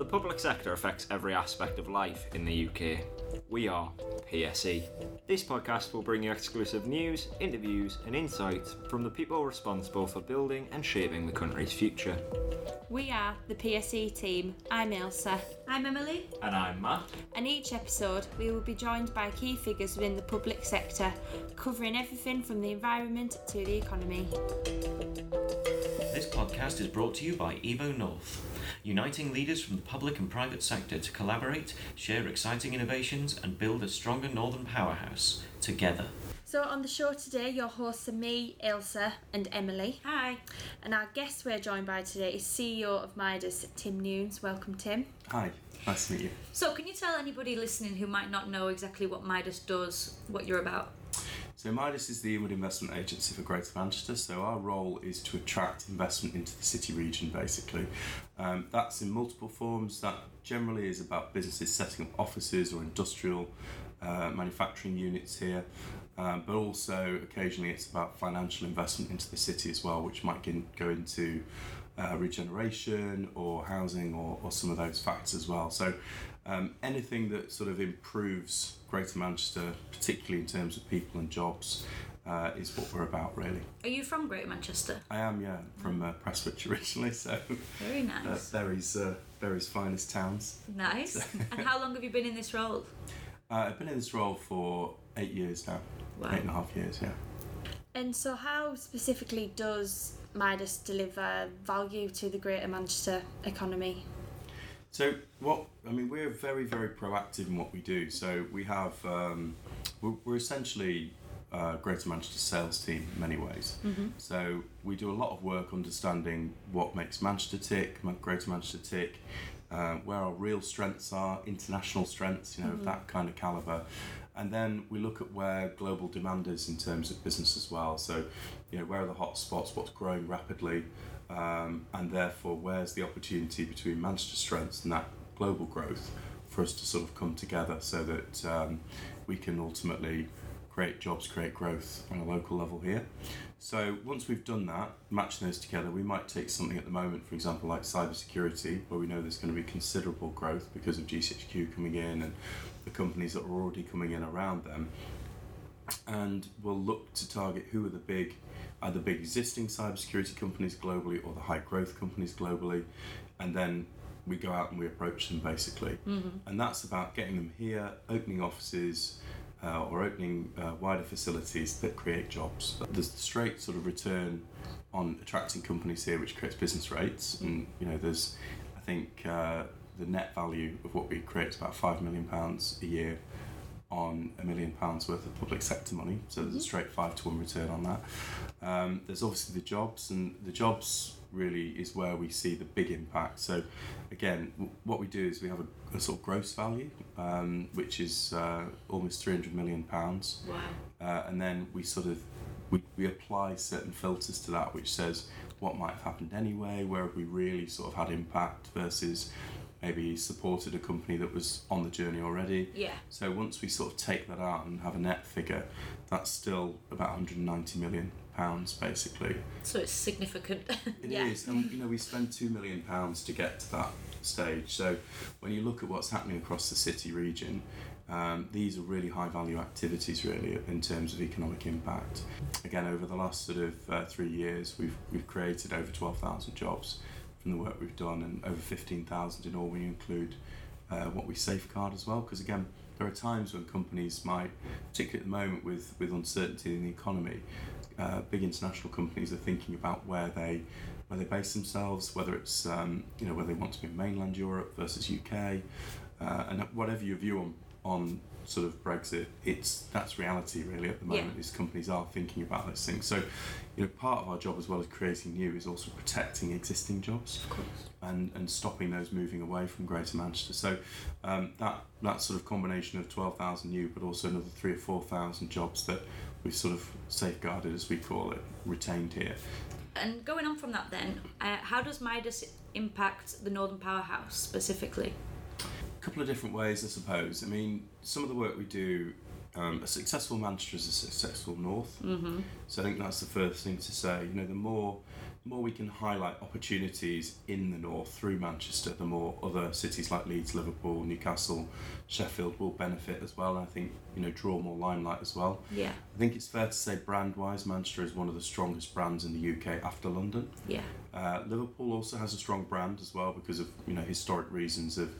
The public sector affects every aspect of life in the UK. We are PSE. This podcast will bring you exclusive news, interviews, and insights from the people responsible for building and shaping the country's future. We are the PSE team. I'm Ilsa. I'm Emily. And I'm Matt. And each episode, we will be joined by key figures within the public sector, covering everything from the environment to the economy. This podcast is brought to you by Evo North, uniting leaders from the public and private sector to collaborate, share exciting innovations, and build a stronger northern powerhouse together. So, on the show today, your hosts are me, Ilsa, and Emily. Hi. And our guest we're joined by today is CEO of Midas, Tim Newns. Welcome, Tim. Hi, nice to meet you. So, can you tell anybody listening who might not know exactly what Midas does, what you're about? So Midas is the inward investment agency for Greater Manchester. So our role is to attract investment into the city region, basically. Um, that's in multiple forms. That generally is about businesses setting up offices or industrial uh, manufacturing units here, um, but also occasionally it's about financial investment into the city as well, which might go into uh, regeneration or housing or, or some of those factors as well. So um, anything that sort of improves Greater Manchester, particularly in terms of people and jobs, uh, is what we're about really. Are you from Greater Manchester? I am, yeah, from uh, Prestwich originally, so very nice. Uh, Bury's, uh, Bury's finest towns. Nice. and how long have you been in this role? Uh, I've been in this role for eight years now. Wow. Eight and a half years, yeah. And so, how specifically does Midas deliver value to the Greater Manchester economy? So what I mean, we're very very proactive in what we do. So we have um, we're, we're essentially a Greater Manchester sales team in many ways. Mm-hmm. So we do a lot of work understanding what makes Manchester tick, Greater Manchester tick, uh, where our real strengths are, international strengths, you know, mm-hmm. that kind of caliber. And then we look at where global demand is in terms of business as well. So, you know, where are the hot spots, what's growing rapidly, um, and therefore where's the opportunity between Manchester strengths and that global growth for us to sort of come together so that um, we can ultimately create jobs, create growth on a local level here. So once we've done that, matching those together, we might take something at the moment, for example, like cybersecurity, where we know there's going to be considerable growth because of GCHQ coming in and the companies that are already coming in around them. And we'll look to target who are the big either big existing cybersecurity companies globally or the high growth companies globally, and then we go out and we approach them basically. Mm-hmm. And that's about getting them here, opening offices. Uh, or opening uh, wider facilities that create jobs. There's the straight sort of return on attracting companies here, which creates business rates, and you know there's, I think uh, the net value of what we create is about five million pounds a year on a million pounds worth of public sector money. So there's a mm-hmm. straight five to one return on that. Um, there's obviously the jobs, and the jobs really is where we see the big impact. So again, w- what we do is we have a, a sort of gross value, um, which is uh, almost 300 million pounds. Wow. Uh, and then we sort of we, we apply certain filters to that, which says what might have happened anyway, where have we really sort of had impact versus maybe supported a company that was on the journey already. Yeah. So once we sort of take that out and have a net figure, that's still about 190 million pounds basically. So it's significant. It yeah. is, and you know we spend two million pounds to get to that stage. So when you look at what's happening across the city region, um, these are really high value activities, really, in terms of economic impact. Again, over the last sort of uh, three years, we've, we've created over 12,000 jobs from the work we've done, and over 15,000 in all when you include uh, what we safeguard as well. Because again, there are times when companies might, particularly at the moment with, with uncertainty in the economy, uh, big international companies are thinking about where they where they base themselves, whether it's um, you know whether they want to be in mainland Europe versus UK, uh, and whatever your view on on sort of Brexit, it's that's reality really at the moment. Yeah. Is companies are thinking about those things. So, you know, part of our job as well as creating new is also protecting existing jobs and and stopping those moving away from Greater Manchester. So, um, that that sort of combination of twelve thousand new, but also another three or four thousand jobs that we've sort of safeguarded, as we call it, retained here. And going on from that, then, uh, how does Midas impact the Northern Powerhouse specifically? A couple of different ways, I suppose. I mean, some of the work we do, um, a successful Manchester is a successful North. Mm-hmm. So I think that's the first thing to say. You know, the more the more we can highlight opportunities in the north through Manchester, the more other cities like Leeds, Liverpool, Newcastle, Sheffield will benefit as well. And I think you know draw more limelight as well. Yeah. I think it's fair to say brand-wise, Manchester is one of the strongest brands in the UK after London. Yeah. Uh, Liverpool also has a strong brand as well because of you know historic reasons of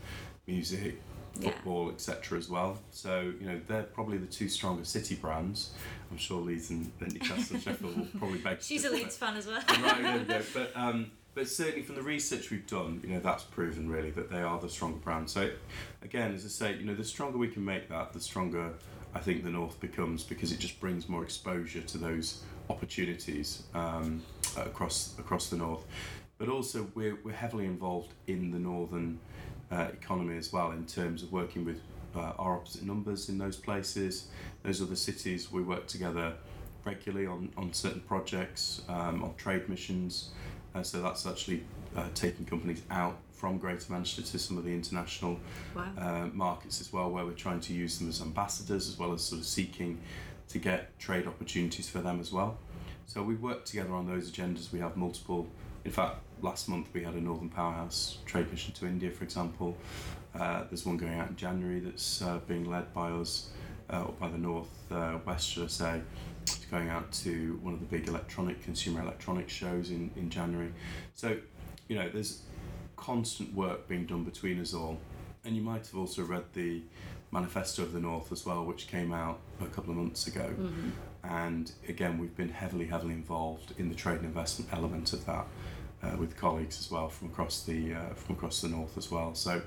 music, Yeah. football, etc. as well. So you know they're probably the two strongest city brands. I'm sure Leeds and, Newcastle and Sheffield will probably beg. to She's a. Leeds fan as well. right, there we go. But um, but certainly from the research we've done, you know that's proven really that they are the stronger brand. So again, as I say, you know the stronger we can make that, the stronger I think the North becomes because it just brings more exposure to those opportunities um, across across the North. But also we're we're heavily involved in the northern uh, economy as well in terms of working with uh, our opposite numbers in those places, those other cities. We work together regularly on, on certain projects, um, on trade missions. Uh, so that's actually uh, taking companies out from Greater Manchester to some of the international Wow. uh, markets as well, where we're trying to use them as ambassadors as well as sort of seeking to get trade opportunities for them as well. So we work together on those agendas. We have multiple. In fact, last month we had a Northern Powerhouse trade mission to India, for example. Uh, there's one going out in January that's uh, being led by us, uh, or by the North uh, West, should I say. It's going out to one of the big electronic consumer electronics shows in, in January. So, you know, there's constant work being done between us all. And you might have also read the Manifesto of the North as well, which came out a couple of months ago. And again, we've been heavily, heavily involved in the trade and investment element of that. Uh, with colleagues as well from across the uh, from across the north as well. So,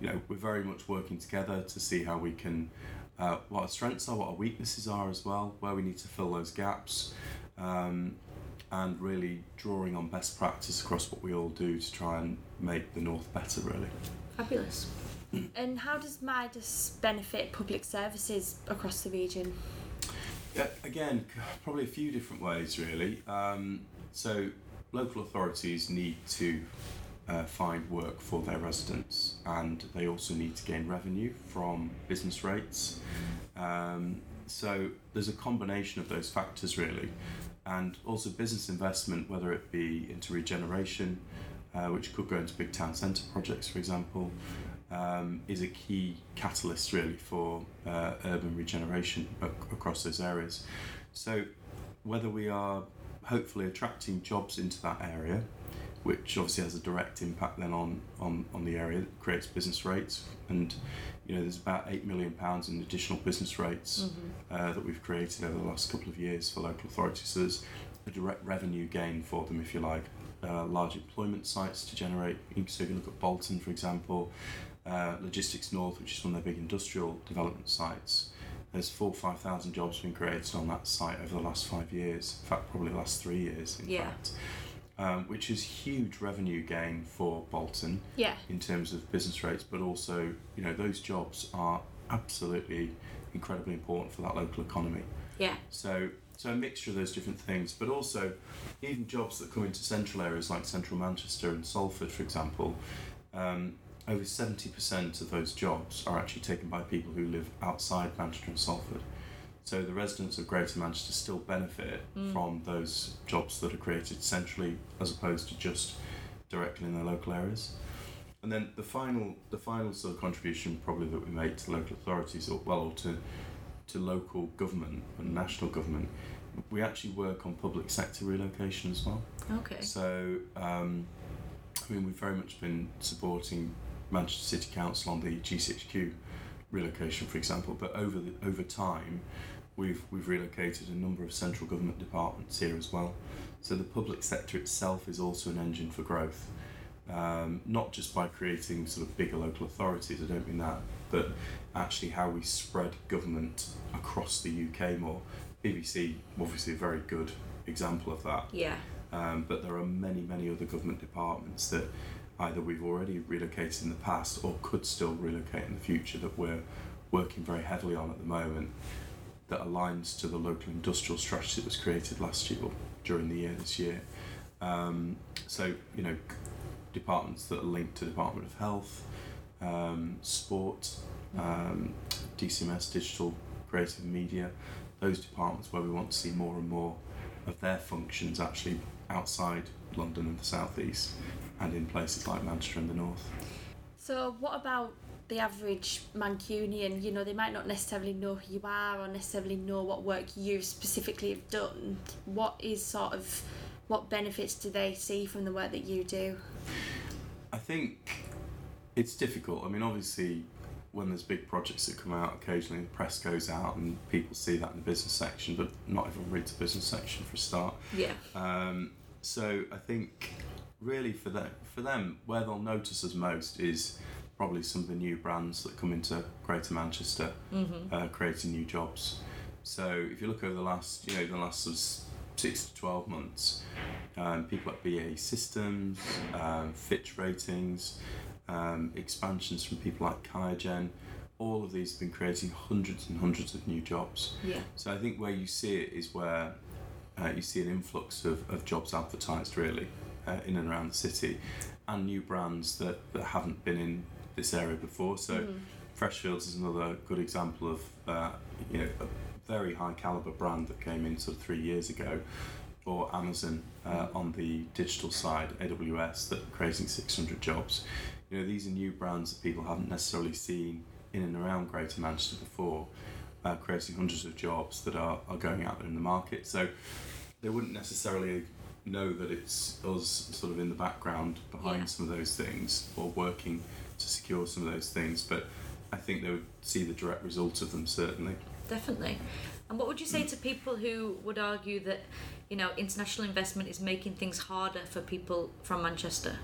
you know, we're very much working together to see how we can, uh, what our strengths are, what our weaknesses are as well, where we need to fill those gaps, um, and really drawing on best practice across what we all do to try and make the north better. Really. Fabulous. And how does Midas benefit public services across the region? Yeah, again, probably a few different ways, really. Um, so, local authorities need to uh, find work for their residents, and they also need to gain revenue from business rates. Um, so, there's a combination of those factors, really, and also business investment, whether it be into regeneration, uh, which could go into big town centre projects, for example, um, is a key catalyst really for uh, urban regeneration ac- across those areas. So, whether we are hopefully attracting jobs into that area, which obviously has a direct impact then on, on, on the area, it creates business rates, and you know there's about eight million pounds in additional business rates uh, that we've created over the last couple of years for local authorities. So there's a direct revenue gain for them, if you like. Uh, large employment sites to generate. So if you look at Bolton, for example, uh, Logistics North, which is one of their big industrial development sites. There's four or five thousand jobs been created on that site over the last five years. In fact, probably the last three years. In Yeah. fact, um, which is huge revenue gain for Bolton Yeah. in terms of business rates, but also you know those jobs are absolutely incredibly important for that local economy. Yeah. So, so a mixture of those different things, but also even jobs that come into central areas like central Manchester and Salford, for example. Um, over 70% of those jobs are actually taken by people who live outside Manchester and Salford. So the residents of Greater Manchester still benefit from those jobs that are created centrally as opposed to just directly in their local areas. And then the final, the final sort of contribution probably that we make to local authorities, or well, or to to local government and national government, we actually work on public sector relocation as well. Okay. So, um, I mean, we've very much been supporting Manchester City Council on the GCHQ relocation, for example. But over the, over time, we've we've relocated a number of central government departments here as well. So the public sector itself is also an engine for growth, um, not just by creating sort of bigger local authorities. I don't mean that, but actually how we spread government across the UK more. BBC, obviously, a very good example of that. Yeah. Um, but there are many, many other government departments that either we've already relocated in the past or could still relocate in the future that we're working very heavily on at the moment that aligns to the local industrial strategy that was created last year or during the year this year. Um, so, you know, departments that are linked to Department of Health, um, sport, um, DCMS, digital, creative media, those departments where we want to see more and more of their functions actually outside London and the southeast, and in places like Manchester in the north. So, what about the average Mancunian? You know, they might not necessarily know who you are or necessarily know what work you specifically have done. What is sort of what benefits do they see from the work that you do? I think it's difficult. I mean, obviously, when there's big projects that come out, occasionally the press goes out and people see that in the business section, but not everyone reads the business section for a start. Yeah. Um, so I think really for them, for them, where they'll notice us most is probably some of the new brands that come into Greater Manchester, uh, creating new jobs. So if you look over the last, you know, the last sort of six to twelve months, um, people like BAE Systems, um, Fitch Ratings, um, expansions from people like QIAGEN, all of these have been creating hundreds and hundreds of new jobs. Yeah. So I think where you see it is where uh, you see an influx of, of jobs advertised really uh, in and around the city and new brands that, that haven't been in this area before. So Freshfields is another good example of uh, you know a very high caliber brand that came in sort of three years ago or Amazon uh, on the digital side, AWS, that are creating 600 jobs. You know, these are new brands that people haven't necessarily seen in and around Greater Manchester before, uh, creating hundreds of jobs that are, are going out there in the market. So they wouldn't necessarily know that it's us sort of in the background behind Yeah. some of those things or working to secure some of those things, but I think they would see the direct result of them certainly. Definitely. And what would you say to people who would argue that, you know, international investment is making things harder for people from Manchester?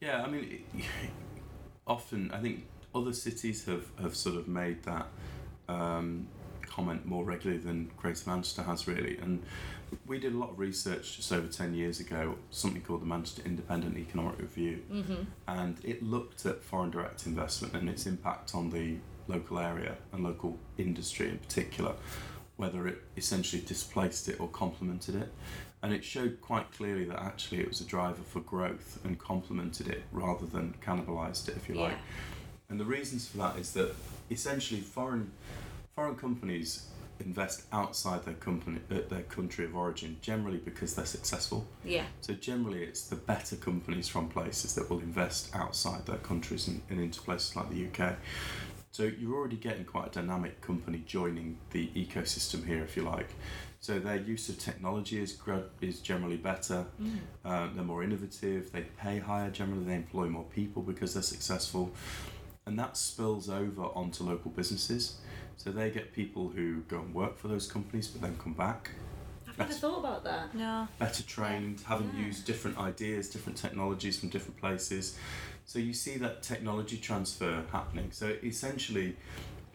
Yeah, I mean, it, often I think other cities have, have sort of made that um, comment more regularly than Greater Manchester has really. And we did a lot of research just over 10 years ago, something called the Manchester Independent Economic Review. Mm-hmm. And it looked at foreign direct investment and its impact on the local area and local industry in particular, whether it essentially displaced it or complemented it. And it showed quite clearly that actually it was a driver for growth and complemented it rather than cannibalized it, if you like. And the reasons for that is that essentially foreign foreign companies invest outside their company uh, their country of origin generally because they're successful. Yeah. So generally, it's the better companies from places that will invest outside their countries and, and into places like the UK. So you're already getting quite a dynamic company joining the ecosystem here, if you like. So their use of technology is is generally better. Um, they're more innovative. They pay higher. Generally, they employ more people because they're successful, and that spills over onto local businesses. So they get people who go and work for those companies, but then come back I've never thought about that. No. better trained, having Yeah. used different ideas, different technologies from different places. So you see that technology transfer happening. So essentially,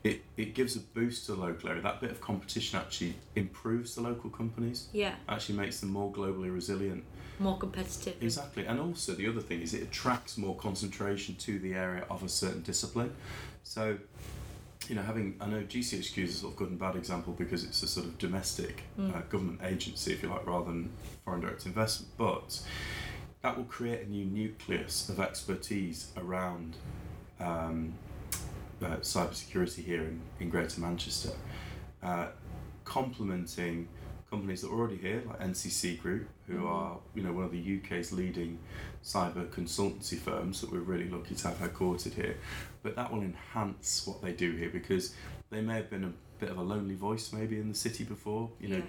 it, it gives a boost to the local area. That bit of competition actually improves the local companies, Yeah. actually makes them more globally resilient. More competitive. Exactly. And also, the other thing is it attracts more concentration to the area of a certain discipline. So, you know, having, I know GCHQ is a sort of good and bad example because it's a sort of domestic uh, government agency, if you like, rather than foreign direct investment, but that will create a new nucleus of expertise around um, uh, cybersecurity here in, in Greater Manchester, uh, complementing companies that are already here, like NCC Group, who mm-hmm. are you know one of the UK's leading cyber consultancy firms that we're really lucky to have headquartered here. But that will enhance what they do here because they may have been a bit of a lonely voice maybe in the city before, you know, Yeah.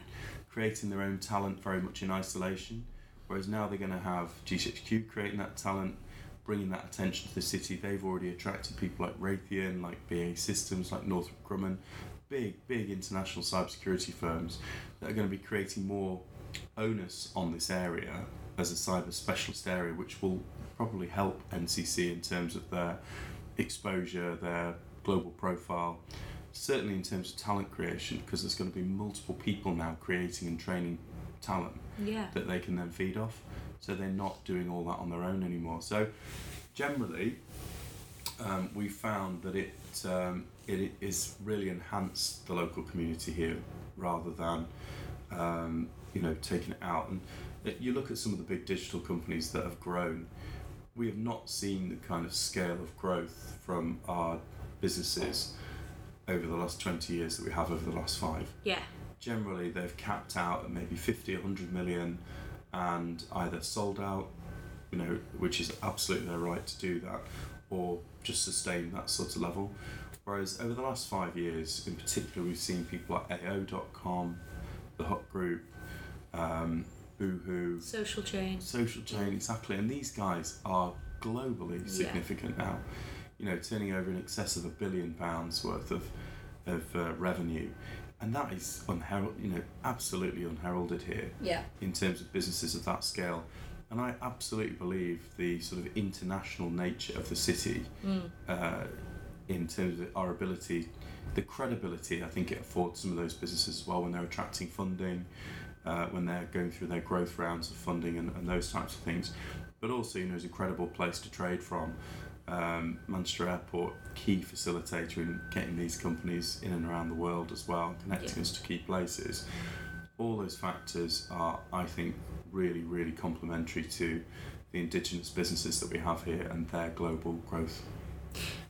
creating their own talent very much in isolation. Whereas now they're going to have GCHQ creating that talent, bringing that attention to the city. They've already attracted people like Raytheon, like BAE Systems, like Northrop Grumman, big, big international cybersecurity firms that are going to be creating more onus on this area as a cyber specialist area, which will probably help NCC in terms of their exposure, their global profile, certainly in terms of talent creation, because there's going to be multiple people now creating and training talent Yeah. that they can then feed off. So they're not doing all that on their own anymore. So generally, um, we found that it um, it is really enhanced the local community here rather than um, you know taking it out. And it, you look at some of the big digital companies that have grown. We have not seen the kind of scale of growth from our businesses over the last 20 years that we have over the last five Yeah. generally they've capped out at maybe 50 100 million and either sold out, you know, which is absolutely their right to do that, or just sustain that sort of level. Whereas over the last five years, in particular, we've seen people like AO.com, the Hut Group, um, Boohoo, Social chain. Social Chain, exactly. And these guys are globally Yeah. significant now. You know, turning over in excess of a billion pounds worth of of uh, revenue, and that is unheralded. You know, absolutely unheralded here Yeah. in terms of businesses of that scale. And I absolutely believe the sort of international nature of the city, Mm. uh, in terms of our ability, the credibility I think it affords some of those businesses as well when they're attracting funding, uh, when they're going through their growth rounds of funding and, and those types of things. But also, you know, it's a credible place to trade from. Um, Manchester Airport, key facilitator in getting these companies in and around the world as well, connecting Yeah. us to key places all those factors are, I think, really, really complementary to the indigenous businesses that we have here and their global growth.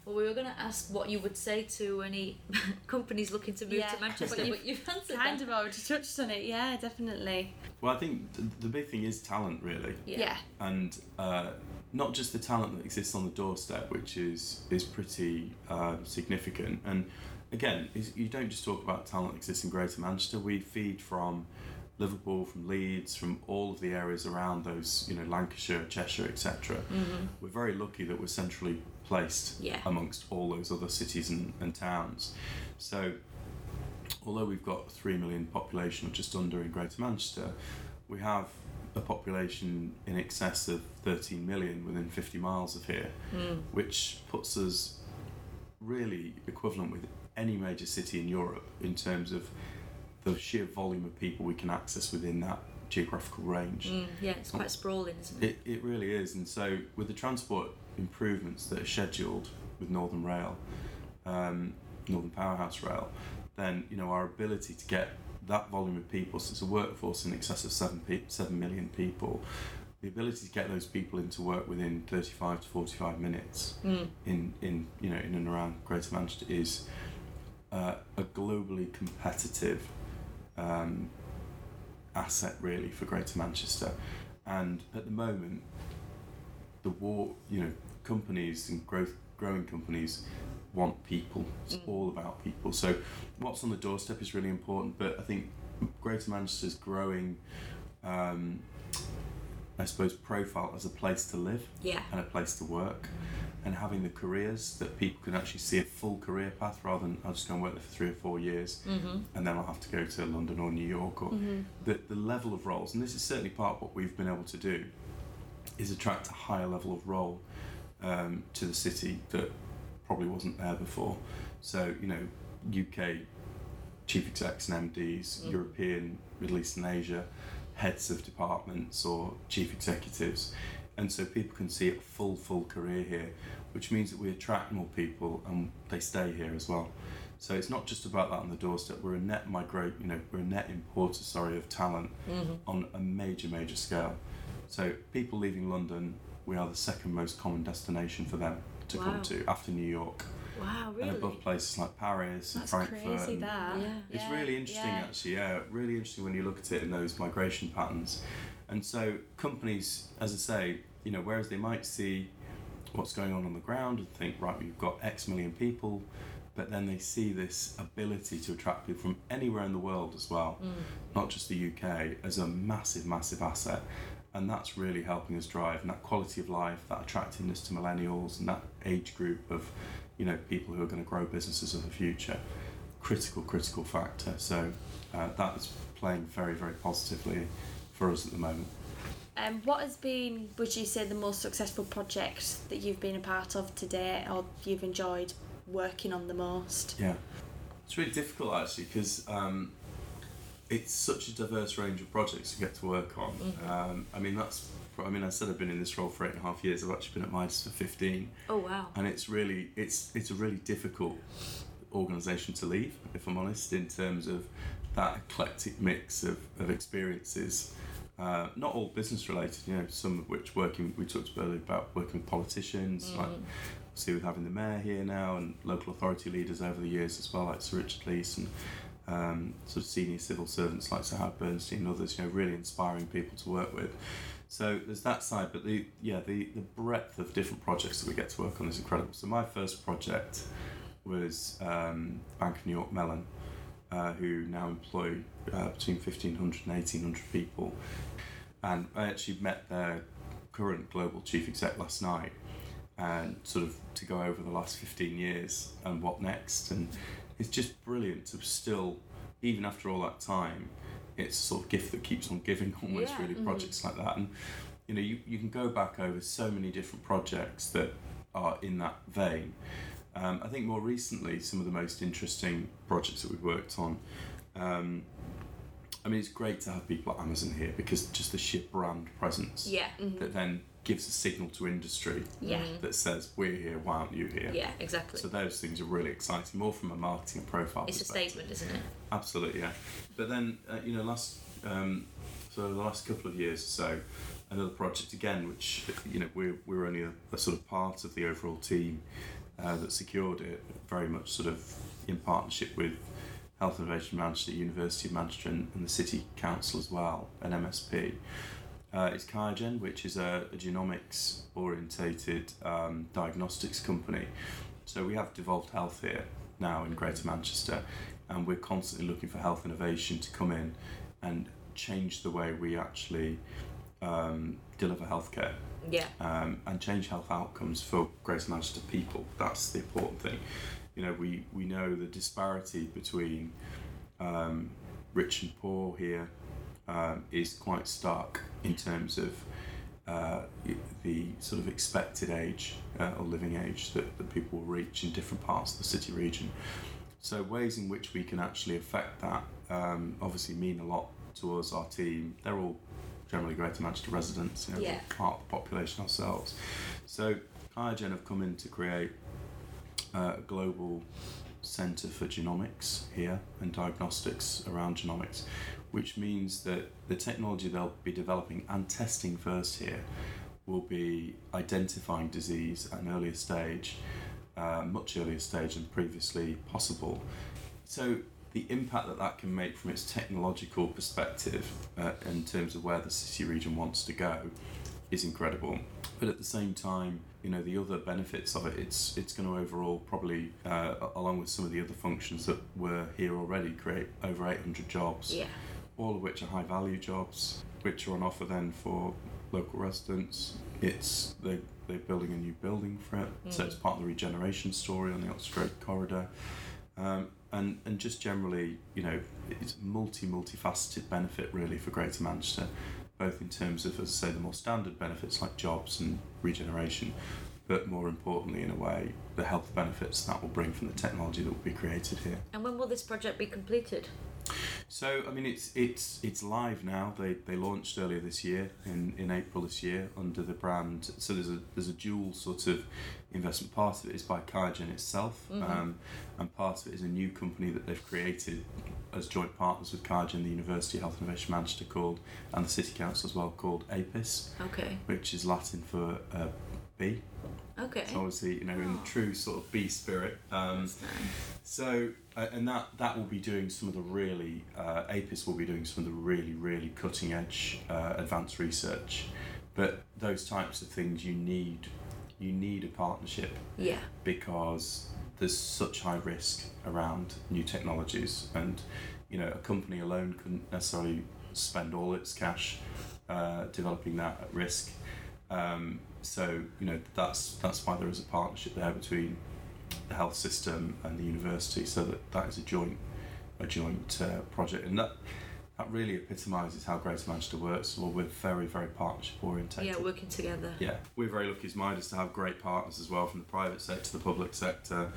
Well, we were going to ask what you would say to any companies looking to move Yeah, to Manchester, but but you've answered Kind that. of already touched on it. Yeah, definitely. Well, I think th- the big thing is talent, really, Yeah. and uh, not just the talent that exists on the doorstep, which is is pretty uh, significant. And again, you don't just talk about talent that exists in Greater Manchester. We feed from Liverpool, from Leeds, from all of the areas around those, you know, Lancashire, Cheshire, etc. We're very lucky that we're centrally placed Yeah. amongst all those other cities and, and towns. So, although we've got 3 million population or just under in Greater Manchester, we have a population in excess of 13 million within 50 miles of here, Mm. which puts us really equivalent with any major city in Europe in terms of the sheer volume of people we can access within that geographical range. Mm, yeah, it's quite sprawling, isn't it? It, it really is, and so with the transport improvements that are scheduled with Northern Rail, um, Northern Powerhouse Rail, then you know our ability to get that volume of people, so it's a workforce in excess of seven pe- seven million people, the ability to get those people into work within thirty five to forty five minutes Mm. in in you know in and around Greater Manchester is uh, a globally competitive um, asset really for Greater Manchester, and at the moment, the war you know companies and growth growing companies want people. It's Mm. all about people. So what's on the doorstep is really important, but I think Greater Manchester's growing. Um, I suppose profile as a place to live Yeah. and a place to work and having the careers that people can actually see a full career path rather than I'll just go and work there for three or four years Mm-hmm. and then I'll have to go to London or New York or Mm-hmm. the, the level of roles and this is certainly part of what we've been able to do is attract a higher level of role um, to the city that probably wasn't there before. So you know UK chief execs and MDs Mm. European Middle East and Asia heads of departments or chief executives. And so people can see a full full career here which means that we attract more people and they stay here as well. So it's not just about that on the doorstep. We're a net migrate you know we're a net importer sorry of talent Mm-hmm. on a major major scale. So people leaving london we are the second most common destination for them to Wow. come to after new york Wow, really? and above places like paris and That's frankfurt crazy. and- That. Yeah. it's Yeah, really interesting yeah. actually yeah really interesting when you look at it in those migration patterns and so companies as i say you know whereas they might see what's going on on the ground and think right we've got x million people but then they see this ability to attract people from anywhere in the world as well Mm. not just the uk as a massive massive asset and that's really helping us drive and that quality of life that attractiveness to millennials and that age group of you know people who are going to grow businesses of the future. Critical critical factor. So uh, that is playing very very positively for us at the moment. Um, what has been, would you say, the most successful project that you've been a part of today, or you've enjoyed working on the most? yeah. It's really difficult actually because um, it's such a diverse range of projects to get to work on um, i mean that's I mean, I said I've been in this role for eight and a half years. I've actually been at Midas for fifteen, Oh wow. and it's really it's it's a really difficult organisation to leave, if I'm honest, in terms of that eclectic mix of, of experiences. Uh, not all business related, you know, some of which working, we talked earlier about working with politicians, like see with having the mayor here now and local authority leaders over the years as well, like Sir Richard Leese and um, sort of senior civil servants like Sir Howard Bernstein and others, you know, really inspiring people to work with. So there's that side, but the yeah the, the breadth of different projects that we get to work on is incredible. So my first project was um, Bank of New York Mellon, uh, who now employ uh, between 1,500 and 1,800 people. And I actually met their current global chief exec last night and sort of to go over the last 15 years and what next. And it's just brilliant to still, even after all that time, it's a sort of gift that keeps on giving almost Yeah. really projects like that. And you know, you, you can go back over so many different projects that are in that vein. Um, I think more recently, some of the most interesting projects that we've worked on. Um, I mean, it's great to have people at Amazon here because just the sheer brand presence Yeah. that then gives a signal to industry Yeah. that says, We're here, why aren't you here? Yeah, exactly. So those things are really exciting, more from a marketing profile. it's a statement, isn't it? Absolutely, yeah. But then, uh, you know, last um, so the last couple of years or so, another project again, which you know we're we're only a, a sort of part of the overall team uh, that secured it, very much sort of in partnership with Health Innovation Manchester, University of Manchester, and, and the City Council as well, and MSP. Uh, it's QIAGEN, which is a, a genomics orientated um, diagnostics company. So we have Devolved Health here now in Greater Manchester, and we're constantly looking for health innovation to come in and change the way we actually um, deliver healthcare Yeah. um, and change health outcomes for Greater Manchester people. That's the important thing. You know, we, we know the disparity between um, rich and poor here um, is quite stark in terms of uh, the sort of expected age uh, or living age that, that people will reach in different parts of the city region. So ways in which we can actually affect that um, obviously mean a lot to us, our team. They're all generally Greater Manchester residents, you know, Yeah. part of the population ourselves. So QIAGEN have come in to create uh, a global centre for genomics here and diagnostics around genomics, which means that the technology they'll be developing and testing first here will be identifying disease at an earlier stage, uh, much earlier stage than previously possible. So the impact that that can make from its technological perspective uh, in terms of where the city region wants to go is incredible. But at the same time, you know the other benefits of it, it's it's going to overall probably, uh, along with some of the other functions that were here already, create over 800 jobs Yeah. All of which are high value jobs, which are on offer then for local residents. It's they they're building a new building for it, so it's part of the regeneration story on the Oxford corridor, um, and and just generally, you know, it's a multi multifaceted benefit really for Greater Manchester, both in terms of as I say the more standard benefits like jobs and regeneration. But more importantly, in a way, the health benefits that will bring from the technology that will be created here. And when will this project be completed? So I mean, it's it's it's live now. They they launched earlier this year in, in April this year under the brand. So there's a there's a dual sort of investment. Part of it is by QIAGEN itself, um, and part of it is a new company that they've created as joint partners with QIAGEN, the University of Health Innovation Manchester called, and the City Council as well called APIS, Okay. which is Latin for uh, bee. Okay. So obviously, you know, in the true sort of bee spirit. Um, nice. so, uh, and that that will be doing some of the really, uh, APIS will be doing some of the really, really cutting edge uh, advanced research. But those types of things you need, you need a partnership Yeah. because there's such high risk around new technologies, and you know, a company alone couldn't necessarily spend all its cash uh, developing that at risk. Um, so you know that's that's why there is a partnership there between the health system and the university, so that that is a joint a joint uh, project, and that that really epitomises how Greater Manchester works. Well, we're very very partnership orientated. Yeah, working together. Yeah, we're very lucky as Midas to have great partners as well from the private sector, to the public sector.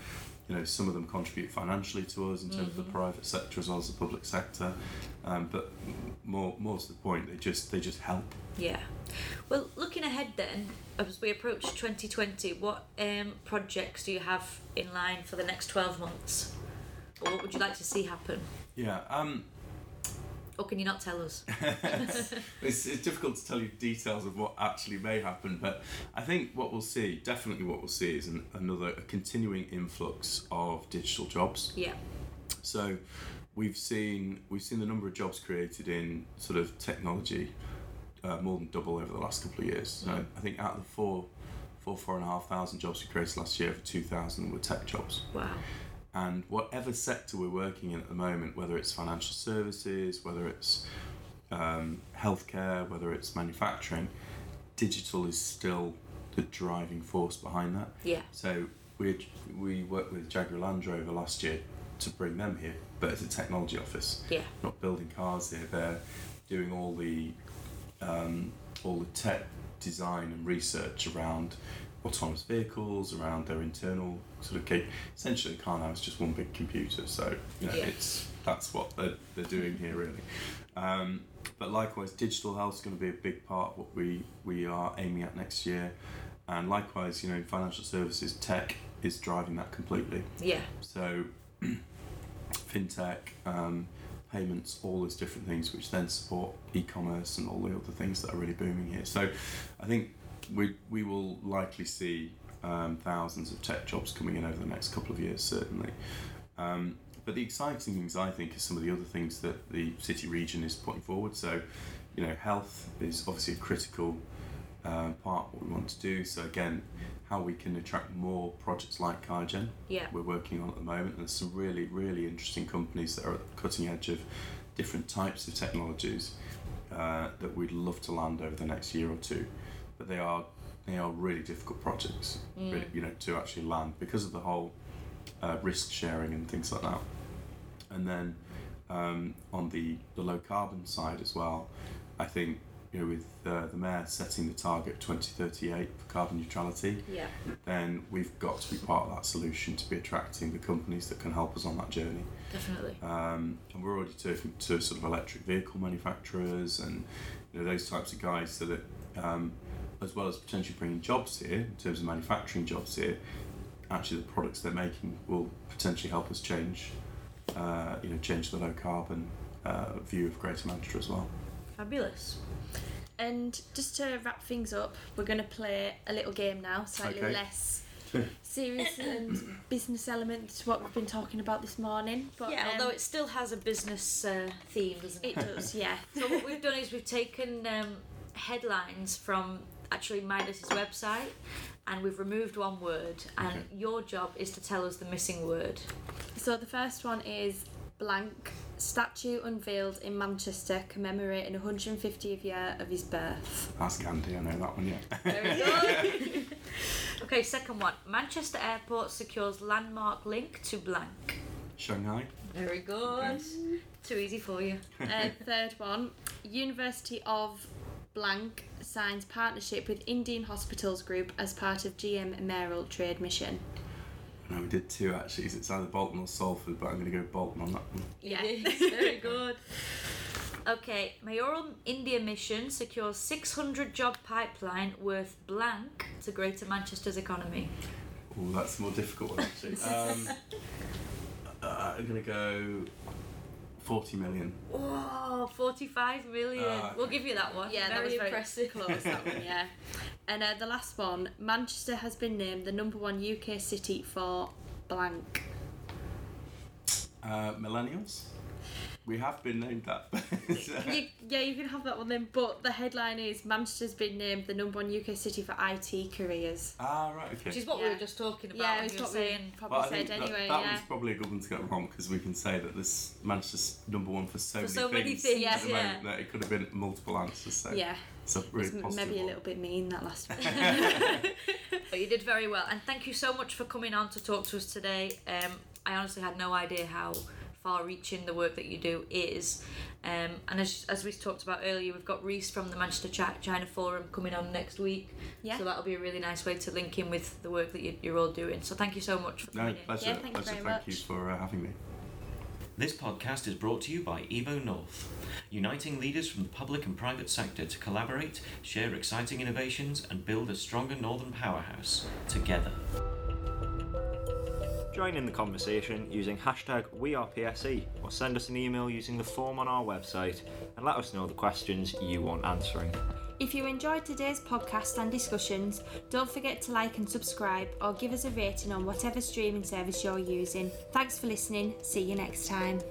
You know, some of them contribute financially to us in terms of the private sector as well as the public sector. Um, but more, more to the point, they just they just help. Yeah. Well, looking ahead then, as we approach 2020, what um, projects do you have in line for the next 12 months? Or what would you like to see happen? Yeah, um, Or can you not tell us? it's, it's difficult to tell you details of what actually may happen, but I think what we'll see, definitely what we'll see, is an, another a continuing influx of digital jobs. Yeah. So, we've seen we've seen the number of jobs created in sort of technology uh, more than double over the last couple of years. So I think out of the four, four four and a half thousand jobs we created last year, over two thousand were tech jobs. Wow. And whatever sector we're working in at the moment, whether it's financial services, whether it's um, healthcare, whether it's manufacturing, digital is still the driving force behind that. Yeah. So we we worked with Jaguar Land Rover last year to bring them here, but as a technology office, Yeah. not building cars here. They're doing all the um, all the tech design and research around autonomous vehicles, around their internal sort of cap- essentially car now is just one big computer. So you know Yeah. it's that's what they're, they're doing here really. Um, but likewise, digital health is going to be a big part of what we we are aiming at next year. And likewise, you know, financial services, tech is driving that completely. Yeah. So, fintech, um, payments, all those different things, which then support e-commerce and all the other things that are really booming here. So, I think we we will likely see um, thousands of tech jobs coming in over the next couple of years, certainly. Um, but the exciting things, I think, are some of the other things that the city region is putting forward. So, you know, health is obviously a critical uh, part what we want to do. So again, how we can attract more projects like QIAGEN Yeah. we're working on at the moment. And there's some really, really interesting companies that are at the cutting edge of different types of technologies uh, that we'd love to land over the next year or two. But they are they are really difficult projects, really, you know, to actually land because of the whole uh, risk sharing and things like that. And then um, on the, the low carbon side as well, I think you know with uh, the mayor setting the target 2038 for carbon neutrality, Yeah. then we've got to be part of that solution to be attracting the companies that can help us on that journey. Definitely. Um, and we're already talking to sort of electric vehicle manufacturers and you know those types of guys so that um, as well as potentially bringing jobs here in terms of manufacturing jobs here, actually the products they're making will potentially help us change, uh, you know, change the low carbon uh, view of Greater Manchester as well. Fabulous. And just to wrap things up, we're going to play a little game now, slightly Okay. less serious and business element to what we've been talking about this morning. But yeah, um, although it still has a business uh, theme, doesn't it? it does, yeah. so what we've done is we've taken um, headlines from actually Midas's website and we've removed one word and Okay. your job is to tell us the missing word. So the first one is blank statue unveiled in Manchester commemorating 150th year of his birth. Ask Andy, I know that one, yeah. Very good. okay, second one. Manchester Airport secures landmark link to blank. Shanghai. Very good. Too easy for you. uh, third one, University of blank signs partnership with Indian Hospitals Group as part of GM Mayoral Trade Mission. No, we did two actually. so It's either Bolton or Salford, but I'm going to go Bolton on that one. Yeah. It's very good. Okay, Mayoral India Mission secures 600 job pipeline worth blank to Greater Manchester's economy. Oh, that's a more difficult one actually. Um, uh, I'm going to go 40 million. Whoa, 45 million. Ah, we'll give you that one. Yeah, that very was very impressive. close. That one, yeah. And uh, the last one, Manchester has been named the number one UK city for blank. Uh, millennials? We have been named that. You, yeah, you can have that one then. But the headline is Manchester's been named the number one UK city for IT careers. ah, right, okay. Which is what we were just talking about. yeah, when it's you were what we saying. probably Well, I said think that, anyway. that yeah. one's probably a good one to get wrong because we can say that this Manchester's number one for so, For many, so things many things, at the yeah. moment that it could have been multiple answers. So yeah, it's a really it's m- positive maybe a little bit mean that last one. But you did very well, and thank you so much for coming on to talk to us today. Um, I honestly had no idea how far-reaching the work that you do is. Um, and as, as we talked about earlier, we've got Reese from the Manchester Chi- China Forum coming on next week. Yeah. So that'll be a really nice way to link in with the work that you, you're all doing. So thank you so much for No, coming in. pleasure. Yeah, thank you pleasure. very Thank you for uh, having me. This podcast is brought to you by Evo North, uniting leaders from the public and private sector to collaborate, share exciting innovations, and build a stronger northern powerhouse together. Join in the conversation using hashtag WeArePSE or send us an email using the form on our website and let us know the questions you want answering. If you enjoyed today's podcast and discussions, don't forget to like and subscribe or give us a rating on whatever streaming service you're using. Thanks for listening. See you next time.